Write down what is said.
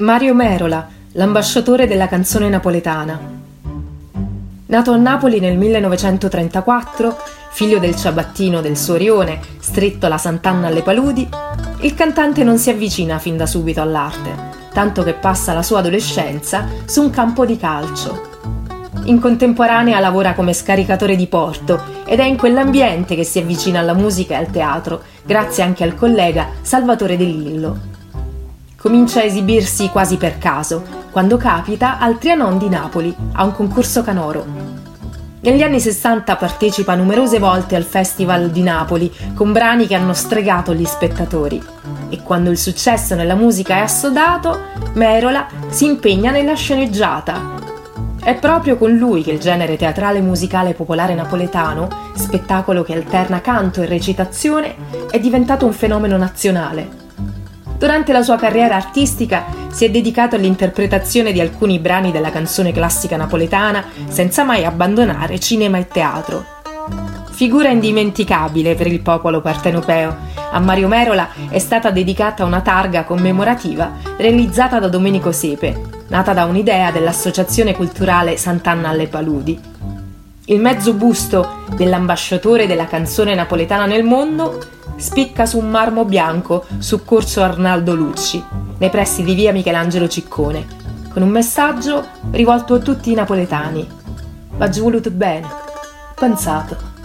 Mario Merola, l'ambasciatore della canzone napoletana. Nato a Napoli nel 1934, figlio del ciabattino del suo rione, stretto la Sant'Anna alle paludi, il cantante non si avvicina fin da subito all'arte, tanto che passa la sua adolescenza su un campo di calcio. In contemporanea lavora come scaricatore di porto ed è in quell'ambiente che si avvicina alla musica e al teatro, grazie anche al collega Salvatore De Lillo, Comincia a esibirsi quasi per caso, quando capita al Trianon di Napoli, a un concorso canoro. Negli anni 60 partecipa numerose volte al Festival di Napoli con brani che hanno stregato gli spettatori. E quando il successo nella musica è assodato, Merola si impegna nella sceneggiata. È proprio con lui che il genere teatrale musicale popolare napoletano, spettacolo che alterna canto e recitazione, è diventato un fenomeno nazionale Durante la sua carriera artistica si è dedicato all'interpretazione di alcuni brani della canzone classica napoletana, senza mai abbandonare cinema e teatro. Figura indimenticabile per il popolo partenopeo, a Mario Merola è stata dedicata una targa commemorativa realizzata da Domenico Sepe, nata da un'idea dell'Associazione Culturale Sant'Anna alle Paludi. Il mezzo busto dell'ambasciatore della canzone napoletana nel mondo spicca su un marmo bianco su corso Arnaldo Lucci, nei pressi di via Michelangelo Ciccone, con un messaggio rivolto a tutti i napoletani. Va giù voluto bene, pensato.